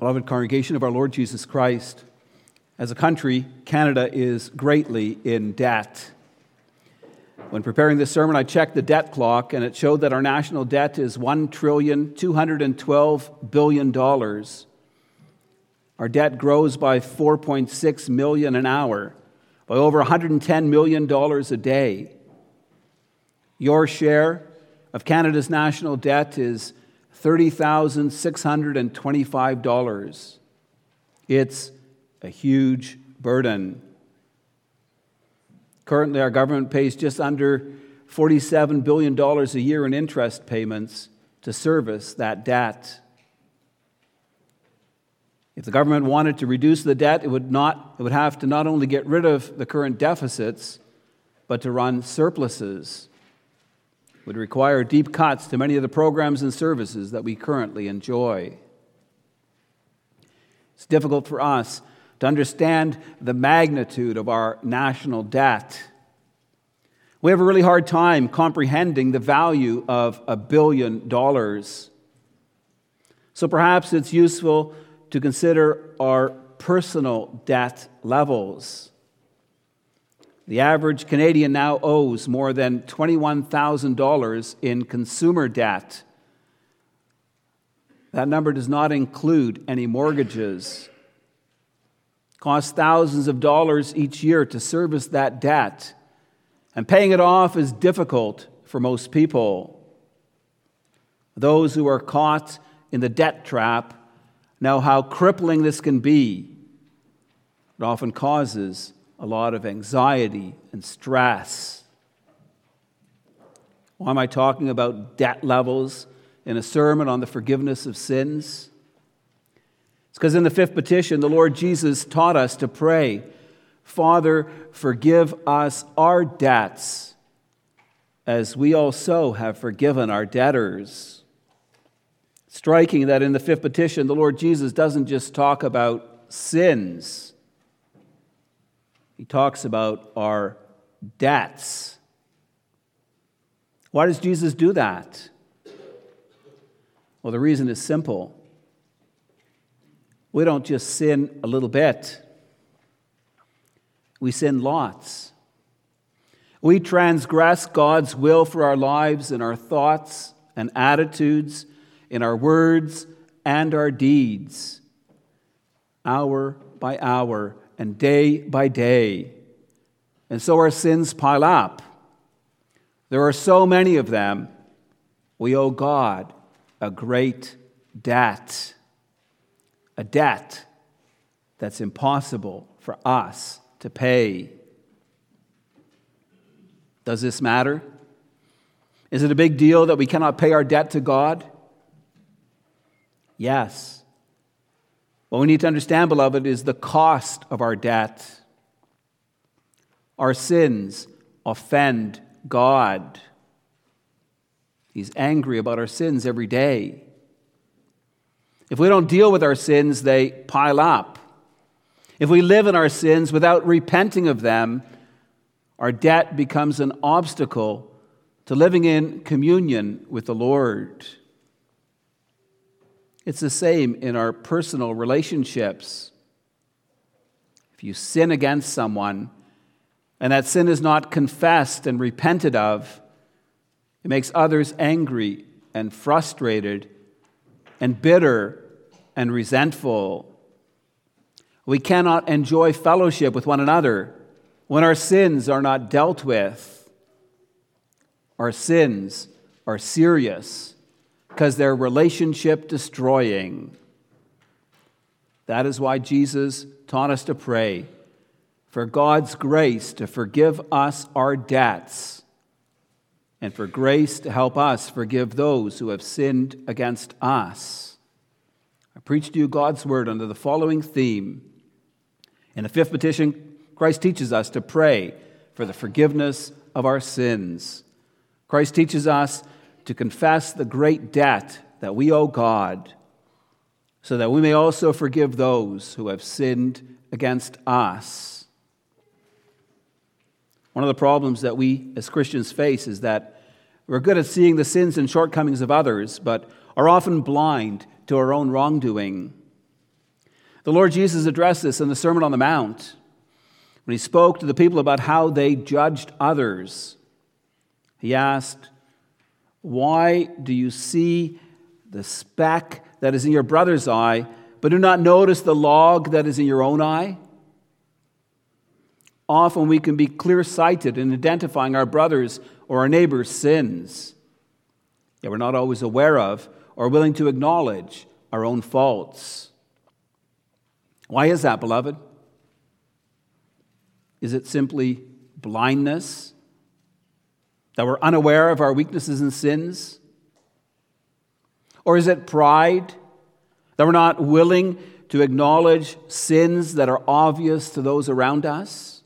Beloved congregation of our Lord Jesus Christ, as a country, Canada is greatly in debt. When preparing this sermon, I checked the debt clock, and it showed that our national debt is $1,212 billion. Our debt grows by 4.6 million an hour, by over 110 million dollars a day. Your share of Canada's national debt is $30,625. It's a huge burden. Currently, our government pays just under $47 billion a year in interest payments to service that debt. If the government wanted to reduce the debt, it would, not, it would have to not only get rid of the current deficits, but to run surpluses. Would require deep cuts to many of the programs and services that we currently enjoy. It's difficult for us to understand the magnitude of our national debt. We have a really hard time comprehending the value of a billion dollars. So perhaps it's useful to consider our personal debt levels. The average Canadian now owes more than $21,000 in consumer debt. That number does not include any mortgages costs thousands of dollars each year to service that debt. And paying it off is difficult for most people. Those who are caught in the debt trap know how crippling this can be. It often causes a lot of anxiety and stress. Why am I talking about debt levels in a sermon on the forgiveness of sins? It's because in the fifth petition, the Lord Jesus taught us to pray, Father, forgive us our debts, as we also have forgiven our debtors. Striking that in the fifth petition, the Lord Jesus doesn't just talk about sins, he talks about our debts. Why does Jesus do that? Well, the reason is simple. We don't just sin a little bit, we sin lots. We transgress God's will for our lives in our thoughts and attitudes, in our words and our deeds, hour by hour and day by day. And so our sins pile up. There are so many of them, we owe God a great debt a debt that's impossible for us to pay. Does this matter? Is it a big deal that we cannot pay our debt to God? Yes. What we need to understand, beloved, is the cost of our debt. Our sins offend God. He's angry about our sins every day. If we don't deal with our sins, they pile up. If we live in our sins without repenting of them, our debt becomes an obstacle to living in communion with the Lord. It's the same in our personal relationships. If you sin against someone and that sin is not confessed and repented of, it makes others angry and frustrated and bitter and resentful. We cannot enjoy fellowship with one another when our sins are not dealt with. Our sins are serious because they're relationship destroying. That is why Jesus taught us to pray for God's grace to forgive us our debts and for grace to help us forgive those who have sinned against us. I preach to you God's word under the following theme. In the fifth petition, Christ teaches us to pray for the forgiveness of our sins. Christ teaches us to confess the great debt that we owe God, so that we may also forgive those who have sinned against us. One of the problems that we as Christians face is that we're good at seeing the sins and shortcomings of others, but are often blind to our own wrongdoing. The Lord Jesus addressed this in the Sermon on the Mount when he spoke to the people about how they judged others. He asked, Why do you see the speck that is in your brother's eye, but do not notice the log that is in your own eye? Often we can be clear sighted in identifying our brothers' or our neighbor's sins, yet we're not always aware of or willing to acknowledge our own faults. Why is that, beloved? Is it simply blindness? That we're unaware of our weaknesses and sins? Or is it pride? That we're not willing to acknowledge sins that are obvious to those around us?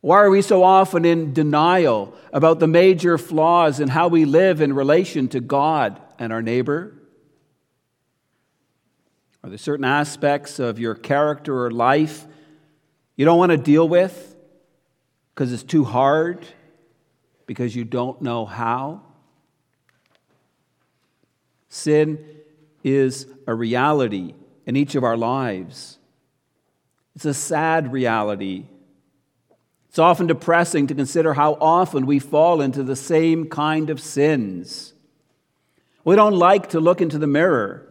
Why are we so often in denial about the major flaws in how we live in relation to God and our neighbor? Are there certain aspects of your character or life you don't want to deal with because it's too hard, because you don't know how? Sin is a reality in each of our lives. It's a sad reality it's often depressing to consider how often we fall into the same kind of sins. We don't like to look into the mirror,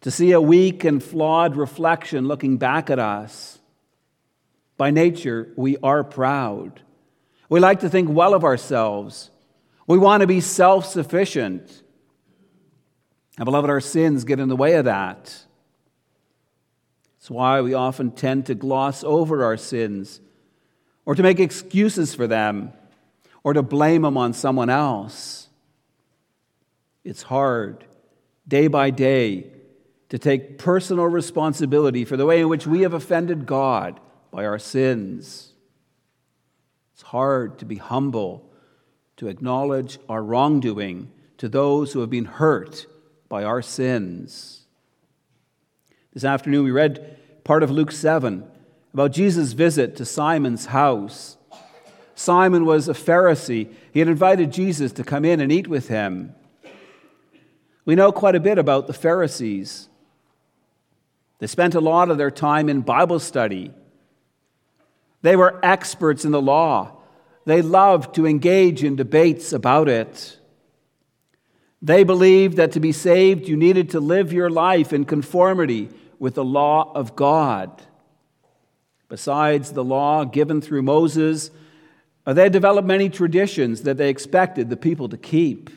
to see a weak and flawed reflection looking back at us. By nature, we are proud. We like to think well of ourselves. We want to be self sufficient. And, beloved, our sins get in the way of that. It's why we often tend to gloss over our sins or to make excuses for them, or to blame them on someone else. It's hard, day by day, to take personal responsibility for the way in which we have offended God by our sins. It's hard to be humble, to acknowledge our wrongdoing to those who have been hurt by our sins. This afternoon, we read part of Luke 7 about Jesus' visit to Simon's house. Simon was a Pharisee. He had invited Jesus to come in and eat with him. We know quite a bit about the Pharisees. They spent a lot of their time in Bible study. They were experts in the law. They loved to engage in debates about it. They believed that to be saved, you needed to live your life in conformity with the law of God. Besides the law given through Moses, uh, they developed many traditions that they expected the people to keep.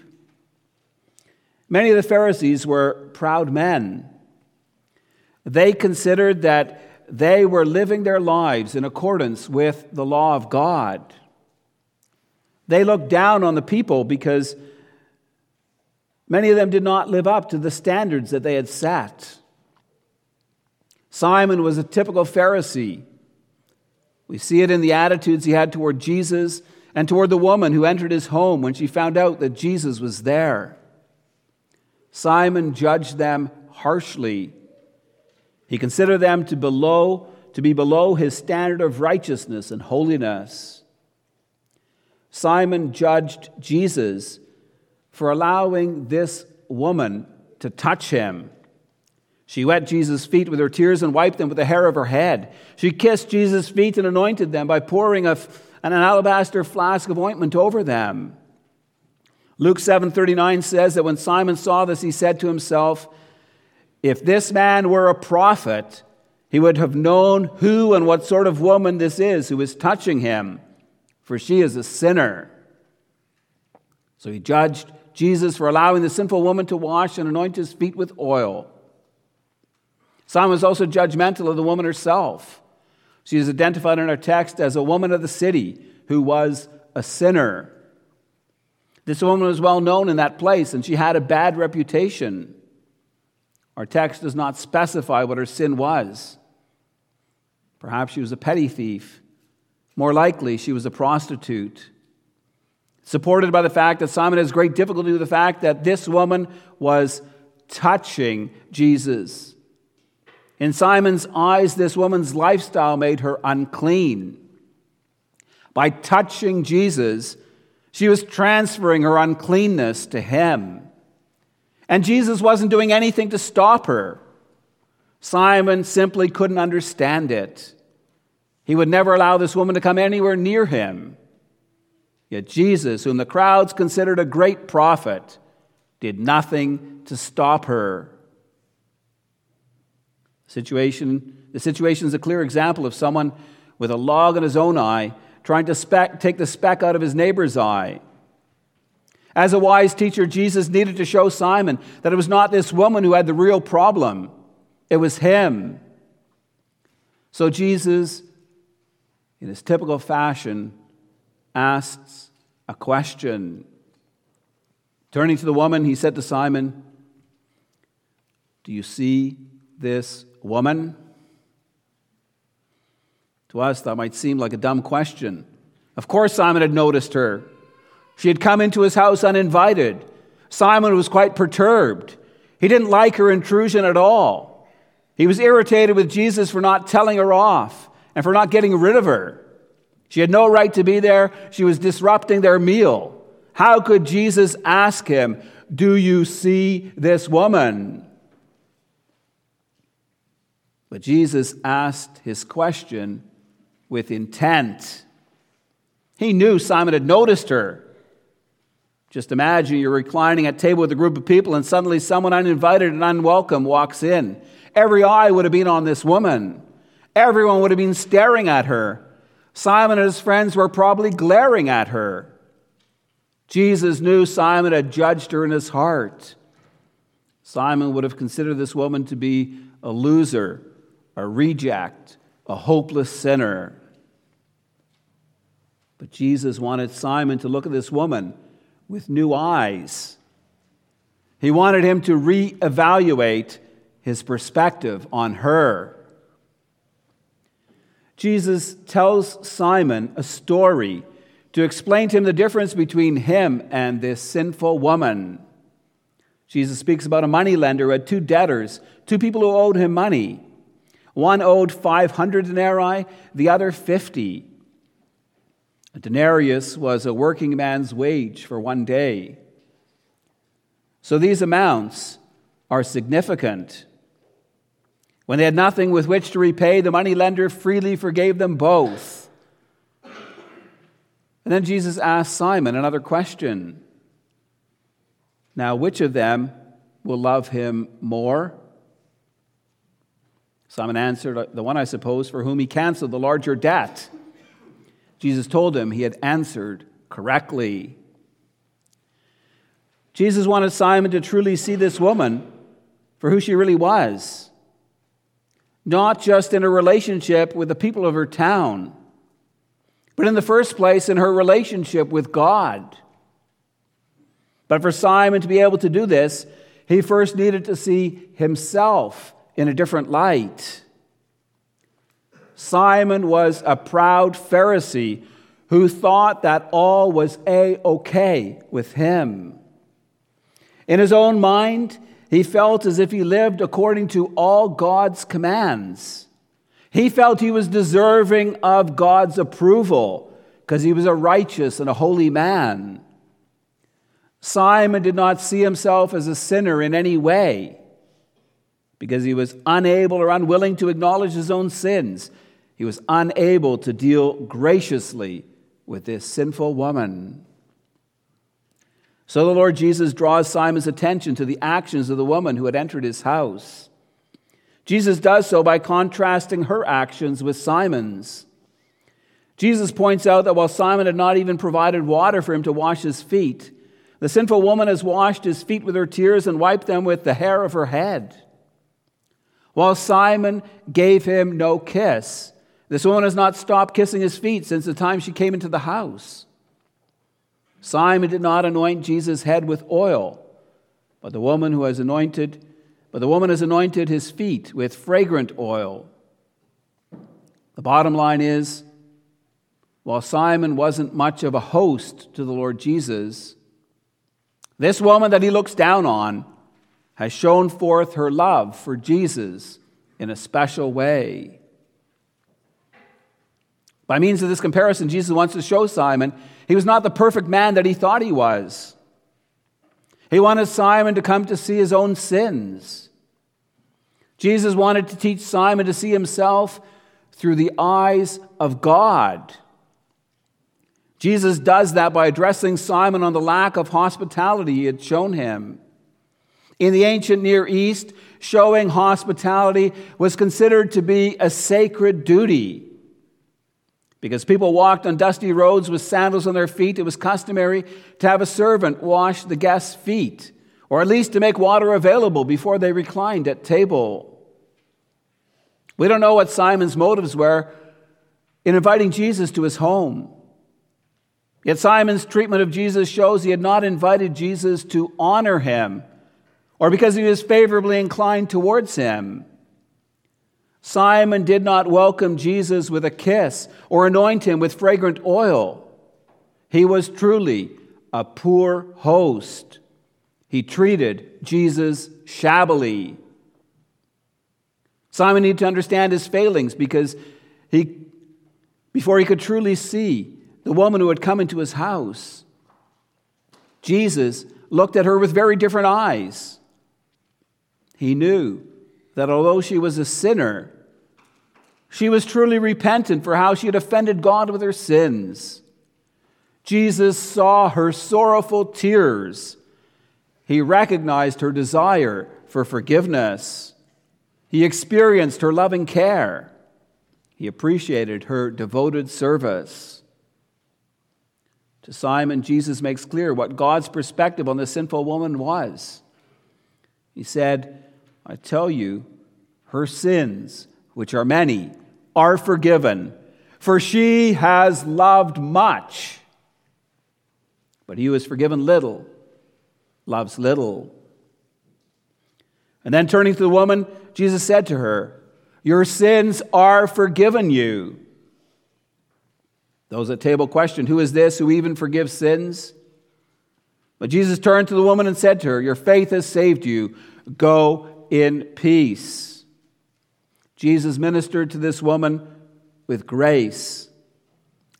Many of the Pharisees were proud men. They considered that they were living their lives in accordance with the law of God. They looked down on the people because many of them did not live up to the standards that they had set. Simon was a typical Pharisee. We see it in the attitudes he had toward Jesus and toward the woman who entered his home when she found out that Jesus was there. Simon judged them harshly. He considered them to, below, to be below his standard of righteousness and holiness. Simon judged Jesus for allowing this woman to touch him. She wet Jesus' feet with her tears and wiped them with the hair of her head. She kissed Jesus' feet and anointed them by pouring a, an alabaster flask of ointment over them. Luke 7:39 says that when Simon saw this he said to himself, if this man were a prophet, he would have known who and what sort of woman this is who is touching him, for she is a sinner. So he judged Jesus for allowing the sinful woman to wash and anoint his feet with oil. Simon was also judgmental of the woman herself. She is identified in our text as a woman of the city who was a sinner. This woman was well known in that place and she had a bad reputation. Our text does not specify what her sin was. Perhaps she was a petty thief. More likely, she was a prostitute. Supported by the fact that Simon has great difficulty with the fact that this woman was touching Jesus. In Simon's eyes, this woman's lifestyle made her unclean. By touching Jesus, she was transferring her uncleanness to him. And Jesus wasn't doing anything to stop her. Simon simply couldn't understand it. He would never allow this woman to come anywhere near him. Yet Jesus, whom the crowds considered a great prophet, did nothing to stop her. Situation, the situation is a clear example of someone with a log in his own eye trying to speck, take the speck out of his neighbor's eye. As a wise teacher, Jesus needed to show Simon that it was not this woman who had the real problem, it was him. So Jesus, in his typical fashion, asks a question. Turning to the woman, he said to Simon, Do you see this woman? To us, that might seem like a dumb question. Of course, Simon had noticed her. She had come into his house uninvited. Simon was quite perturbed. He didn't like her intrusion at all. He was irritated with Jesus for not telling her off and for not getting rid of her. She had no right to be there. She was disrupting their meal. How could Jesus ask him, Do you see this woman? But Jesus asked his question with intent. He knew Simon had noticed her. Just imagine you're reclining at table with a group of people and suddenly someone uninvited and unwelcome walks in. Every eye would have been on this woman. Everyone would have been staring at her. Simon and his friends were probably glaring at her. Jesus knew Simon had judged her in his heart. Simon would have considered this woman to be a loser, a reject, a hopeless sinner. But Jesus wanted Simon to look at this woman with new eyes. He wanted him to reevaluate his perspective on her. Jesus tells Simon a story to explain to him the difference between him and this sinful woman. Jesus speaks about a moneylender who had two debtors, two people who owed him money. One owed 500 denarii, the other 50. A denarius was a working man's wage for one day. So these amounts are significant. When they had nothing with which to repay, the moneylender freely forgave them both. And then Jesus asked Simon another question. Now, which of them will love him more? Simon answered, The one, I suppose, for whom he canceled the larger debt. Jesus told him he had answered correctly. Jesus wanted Simon to truly see this woman for who she really was, not just in a relationship with the people of her town but in the first place, in her relationship with God. But for Simon to be able to do this, he first needed to see himself in a different light. Simon was a proud Pharisee who thought that all was a okay with him. In his own mind, he felt as if he lived according to all God's commands. He felt he was deserving of God's approval because he was a righteous and a holy man. Simon did not see himself as a sinner in any way because he was unable or unwilling to acknowledge his own sins. He was unable to deal graciously with this sinful woman. So the Lord Jesus draws Simon's attention to the actions of the woman who had entered his house. Jesus does so by contrasting her actions with Simon's. Jesus points out that while Simon had not even provided water for him to wash his feet, the sinful woman has washed his feet with her tears and wiped them with the hair of her head. While Simon gave him no kiss, this woman has not stopped kissing his feet since the time she came into the house. Simon did not anoint Jesus' head with oil, but the woman who has anointed but the woman has anointed his feet with fragrant oil. The bottom line is while Simon wasn't much of a host to the Lord Jesus, this woman that he looks down on has shown forth her love for Jesus in a special way. By means of this comparison, Jesus wants to show Simon he was not the perfect man that he thought he was. He wanted Simon to come to see his own sins. Jesus wanted to teach Simon to see himself through the eyes of God. Jesus does that by addressing Simon on the lack of hospitality he had shown him. In the ancient Near East, showing hospitality was considered to be a sacred duty. Because people walked on dusty roads with sandals on their feet, it was customary to have a servant wash the guests' feet, or at least to make water available before they reclined at table. We don't know what Simon's motives were in inviting Jesus to his home. Yet Simon's treatment of Jesus shows he had not invited Jesus to honor him or because he was favorably inclined towards him. Simon did not welcome Jesus with a kiss or anoint him with fragrant oil. He was truly a poor host. He treated Jesus shabbily. Simon needed to understand his failings because he, before he could truly see the woman who had come into his house, Jesus looked at her with very different eyes. He knew that although she was a sinner, she was truly repentant for how she had offended God with her sins. Jesus saw her sorrowful tears. He recognized her desire for forgiveness. He experienced her loving care. He appreciated her devoted service. To Simon, Jesus makes clear what God's perspective on the sinful woman was. He said, I tell you, her sins, which are many, are forgiven, for she has loved much. But he who has forgiven little loves little. And then turning to the woman, Jesus said to her, Your sins are forgiven you. Those at table questioned, Who is this who even forgives sins? But Jesus turned to the woman and said to her, Your faith has saved you. Go in peace. Jesus ministered to this woman with grace.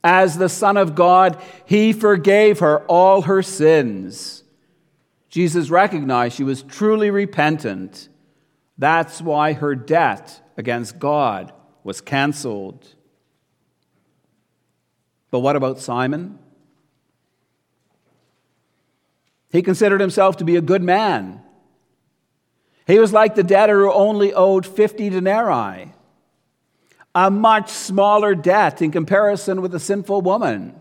As the Son of God, he forgave her all her sins. Jesus recognized she was truly repentant. That's why her debt against God was canceled. But what about Simon? He considered himself to be a good man. He was like the debtor who only owed 50 denarii, a much smaller debt in comparison with the sinful woman,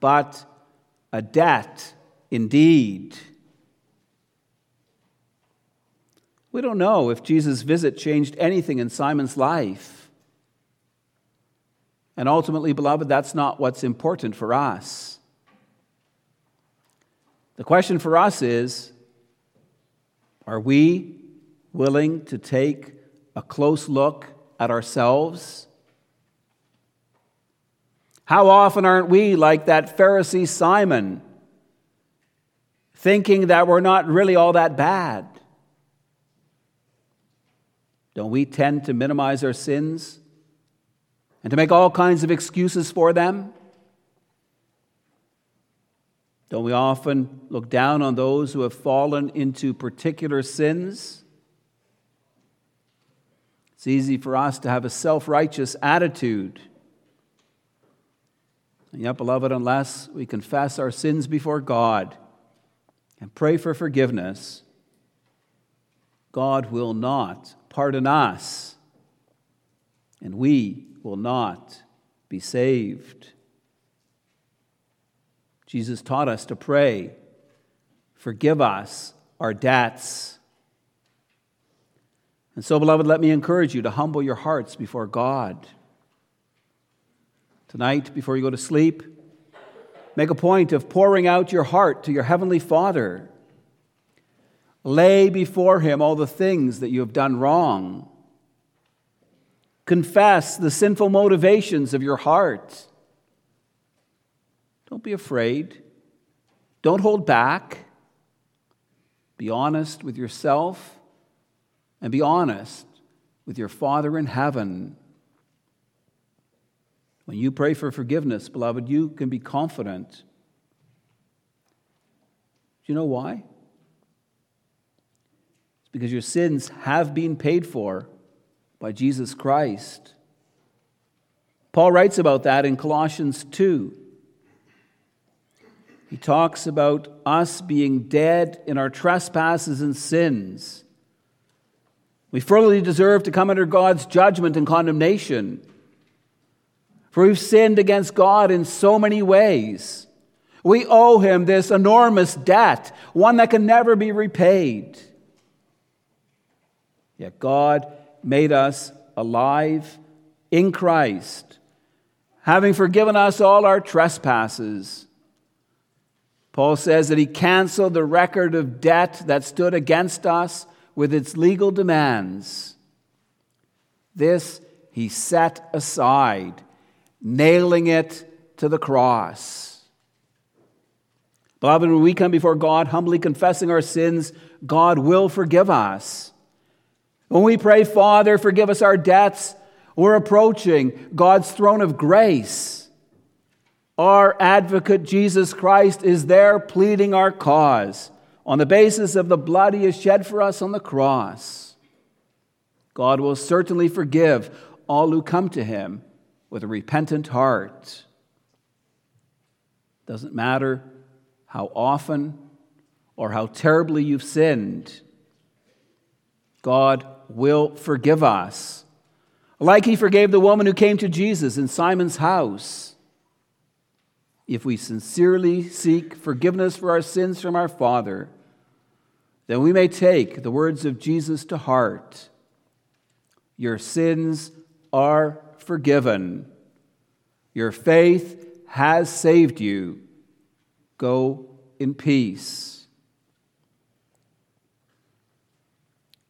but a debt indeed. We don't know if Jesus' visit changed anything in Simon's life. And ultimately, beloved, that's not what's important for us. The question for us is are we willing to take a close look at ourselves? How often aren't we like that Pharisee Simon? thinking that we're not really all that bad. Don't we tend to minimize our sins and to make all kinds of excuses for them? Don't we often look down on those who have fallen into particular sins? It's easy for us to have a self righteous attitude. And yet, beloved, unless we confess our sins before God, and pray for forgiveness, God will not pardon us, and we will not be saved. Jesus taught us to pray, Forgive us our debts. And so, beloved, let me encourage you to humble your hearts before God. Tonight, before you go to sleep, Make a point of pouring out your heart to your Heavenly Father. Lay before Him all the things that you have done wrong. Confess the sinful motivations of your heart. Don't be afraid. Don't hold back. Be honest with yourself and be honest with your Father in heaven. When you pray for forgiveness, beloved, you can be confident. Do you know why? It's because your sins have been paid for by Jesus Christ. Paul writes about that in Colossians 2. He talks about us being dead in our trespasses and sins. We fully deserve to come under God's judgment and condemnation. For we've sinned against God in so many ways. We owe him this enormous debt, one that can never be repaid. Yet God made us alive in Christ, having forgiven us all our trespasses. Paul says that he canceled the record of debt that stood against us with its legal demands. This he set aside, nailing it to the cross. Beloved, when we come before God humbly confessing our sins, God will forgive us. When we pray, Father, forgive us our debts, we're approaching God's throne of grace. Our advocate, Jesus Christ, is there pleading our cause on the basis of the blood he has shed for us on the cross. God will certainly forgive all who come to him with a repentant heart. Doesn't matter how often or how terribly you've sinned, God will forgive us. Like he forgave the woman who came to Jesus in Simon's house. If we sincerely seek forgiveness for our sins from our Father, then we may take the words of Jesus to heart. Your sins are forgiven. Your faith has saved you. Go in peace.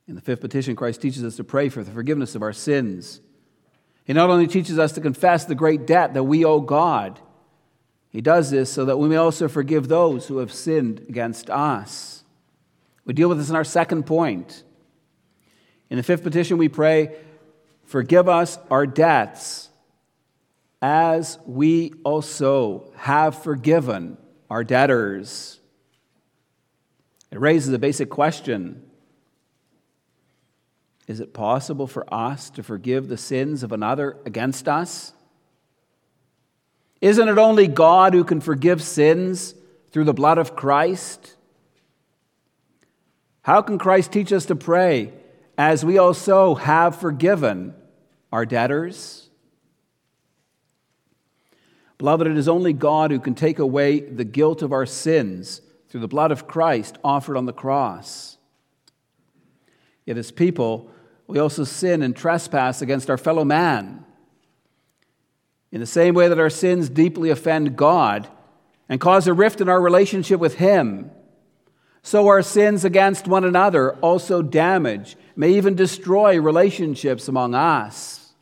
In the fifth petition, Christ teaches us to pray for the forgiveness of our sins. He not only teaches us to confess the great debt that we owe God, he does this so that we may also forgive those who have sinned against us. We deal with this in our second point. In the fifth petition, we pray, Forgive us our debts as we also have forgiven our debtors. It raises a basic question Is it possible for us to forgive the sins of another against us? Isn't it only God who can forgive sins through the blood of Christ? How can Christ teach us to pray as we also have forgiven our debtors? Beloved, it is only God who can take away the guilt of our sins through the blood of Christ offered on the cross. Yet, as people, we also sin and trespass against our fellow man. In the same way that our sins deeply offend God and cause a rift in our relationship with Him, so our sins against one another also damage, may even destroy relationships among us.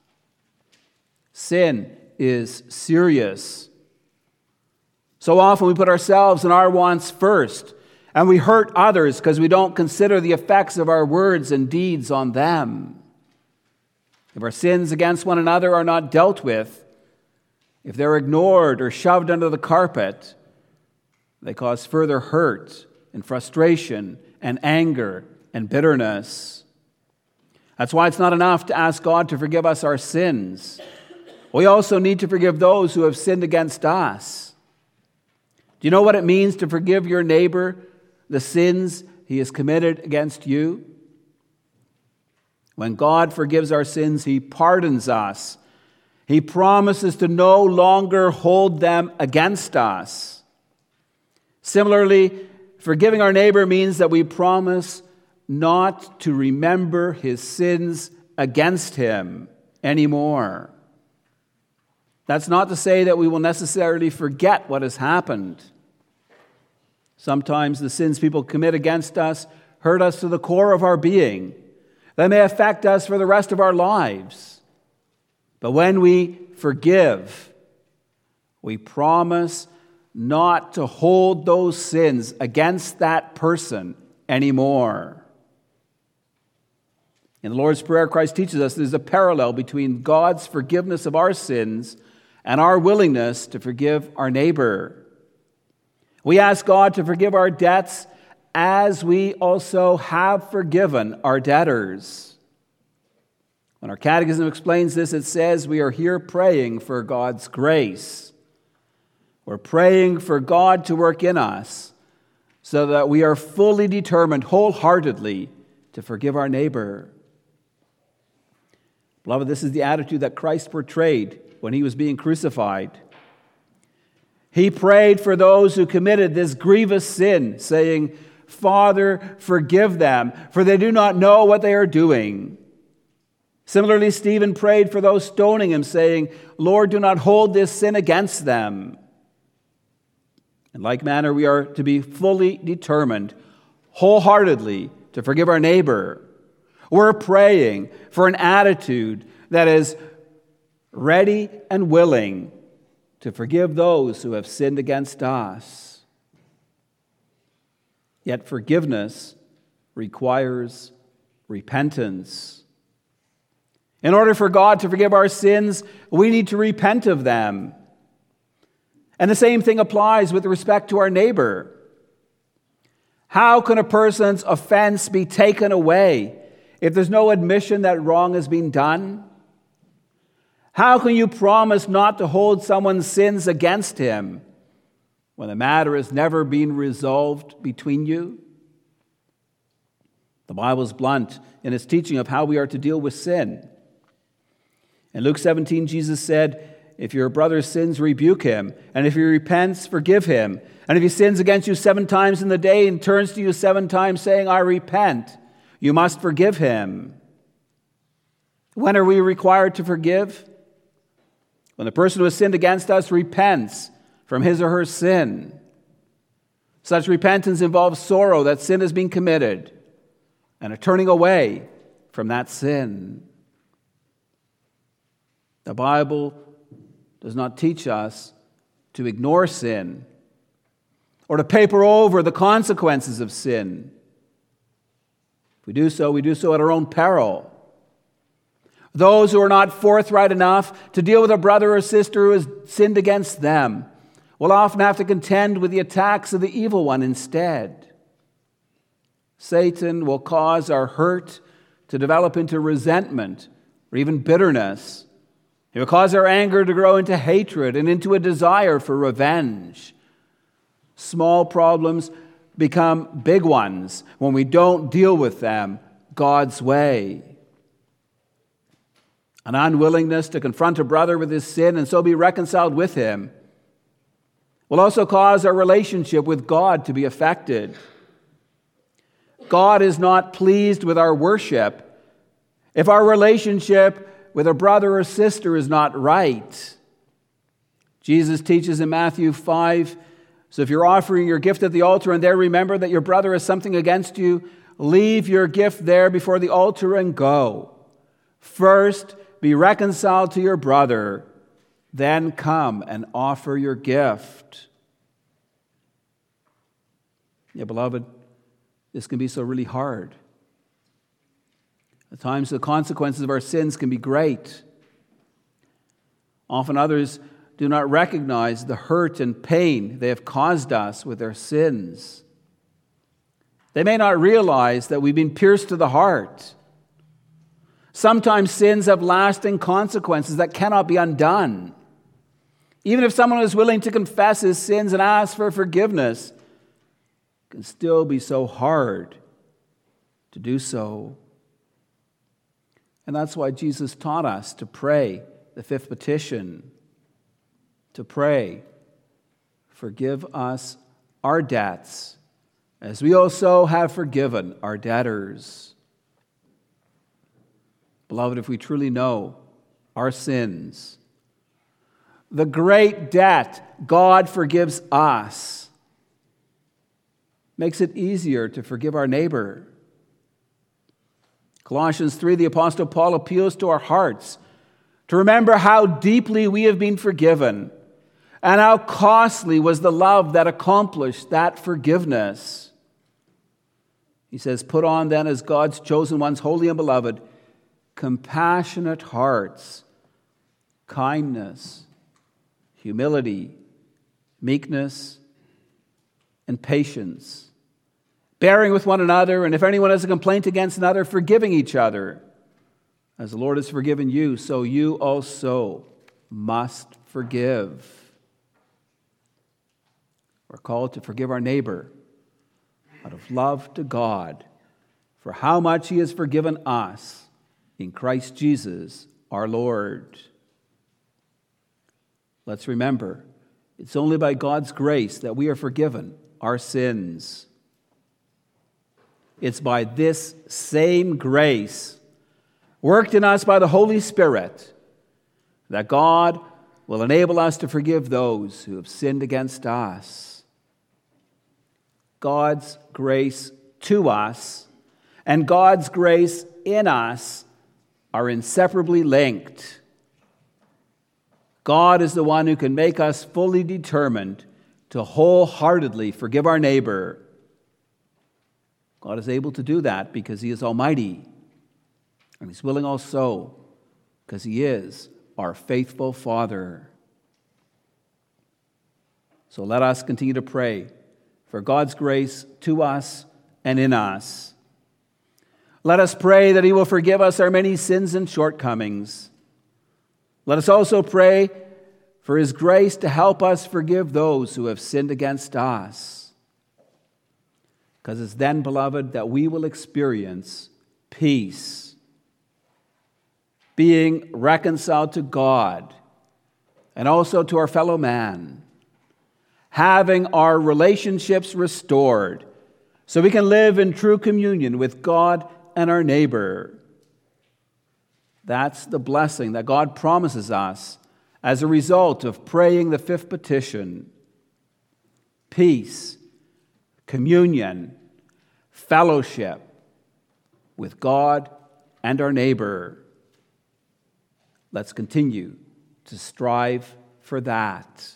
Sin is serious. So often we put ourselves and our wants first, and we hurt others because we don't consider the effects of our words and deeds on them. If our sins against one another are not dealt with, if they're ignored or shoved under the carpet, they cause further hurt and frustration and anger and bitterness. That's why it's not enough to ask God to forgive us our sins. We also need to forgive those who have sinned against us. Do you know what it means to forgive your neighbor the sins he has committed against you? When God forgives our sins, he pardons us. He promises to no longer hold them against us. Similarly, forgiving our neighbor means that we promise not to remember his sins against him anymore. That's not to say that we will necessarily forget what has happened. Sometimes the sins people commit against us hurt us to the core of our being. They may affect us for the rest of our lives. But when we forgive, we promise not to hold those sins against that person anymore. In the Lord's Prayer, Christ teaches us there's a parallel between God's forgiveness of our sins and our willingness to forgive our neighbor. We ask God to forgive our debts as we also have forgiven our debtors. When our catechism explains this, it says we are here praying for God's grace. We're praying for God to work in us so that we are fully determined, wholeheartedly, to forgive our neighbor. Beloved, this is the attitude that Christ portrayed when he was being crucified. He prayed for those who committed this grievous sin, saying, Father, forgive them, for they do not know what they are doing. Similarly, Stephen prayed for those stoning him, saying, Lord, do not hold this sin against them. In like manner, we are to be fully determined, wholeheartedly, to forgive our neighbor. We're praying for an attitude that is ready and willing to forgive those who have sinned against us. Yet forgiveness requires repentance. In order for God to forgive our sins, we need to repent of them. And the same thing applies with respect to our neighbor. How can a person's offense be taken away if there's no admission that wrong has been done? How can you promise not to hold someone's sins against him when the matter has never been resolved between you? The Bible is blunt in its teaching of how we are to deal with sin. In Luke 17, Jesus said, If your brother sins, rebuke him, and if he repents, forgive him. And if he sins against you seven times in the day and turns to you seven times saying, I repent, you must forgive him. When are we required to forgive? When the person who has sinned against us repents from his or her sin. Such repentance involves sorrow that sin has been committed and a turning away from that sin. The Bible does not teach us to ignore sin or to paper over the consequences of sin. If we do so, we do so at our own peril. Those who are not forthright enough to deal with a brother or sister who has sinned against them will often have to contend with the attacks of the evil one instead. Satan will cause our hurt to develop into resentment or even bitterness. He will cause our anger to grow into hatred and into a desire for revenge. Small problems become big ones when we don't deal with them God's way. An unwillingness to confront a brother with his sin and so be reconciled with him will also cause our relationship with God to be affected. God is not pleased with our worship if our relationship with a brother or sister is not right. Jesus teaches in Matthew 5 so if you're offering your gift at the altar and there remember that your brother has something against you, leave your gift there before the altar and go. First, be reconciled to your brother, then come and offer your gift. Yeah, beloved, this can be so really hard. At times, the consequences of our sins can be great. Often, others do not recognize the hurt and pain they have caused us with their sins. They may not realize that we've been pierced to the heart Sometimes sins have lasting consequences that cannot be undone. Even if someone is willing to confess his sins and ask for forgiveness, it can still be so hard to do so. And that's why Jesus taught us to pray the fifth petition to pray, Forgive us our debts, as we also have forgiven our debtors. Beloved, if we truly know our sins, the great debt God forgives us makes it easier to forgive our neighbor. Colossians 3, the Apostle Paul appeals to our hearts to remember how deeply we have been forgiven and how costly was the love that accomplished that forgiveness. He says, Put on then as God's chosen ones, holy and beloved compassionate hearts, kindness, humility, meekness, and patience, bearing with one another, and if anyone has a complaint against another, forgiving each other. As the Lord has forgiven you, so you also must forgive. We're called to forgive our neighbor out of love to God for how much He has forgiven us in Christ Jesus our Lord. Let's remember, it's only by God's grace that we are forgiven our sins. It's by this same grace, worked in us by the Holy Spirit, that God will enable us to forgive those who have sinned against us. God's grace to us and God's grace in us are inseparably linked. God is the one who can make us fully determined to wholeheartedly forgive our neighbor. God is able to do that because He is Almighty. And He's willing also because He is our faithful Father. So let us continue to pray for God's grace to us and in us. Let us pray that He will forgive us our many sins and shortcomings. Let us also pray for His grace to help us forgive those who have sinned against us. Because it's then, beloved, that we will experience peace, being reconciled to God and also to our fellow man, having our relationships restored so we can live in true communion with God and our neighbor. That's the blessing that God promises us as a result of praying the fifth petition. Peace, communion, fellowship with God and our neighbor. Let's continue to strive for that.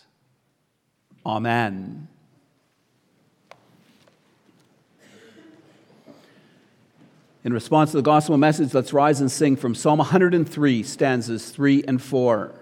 Amen. In response to the gospel message, let's rise and sing from Psalm 103, stanzas 3 and 4.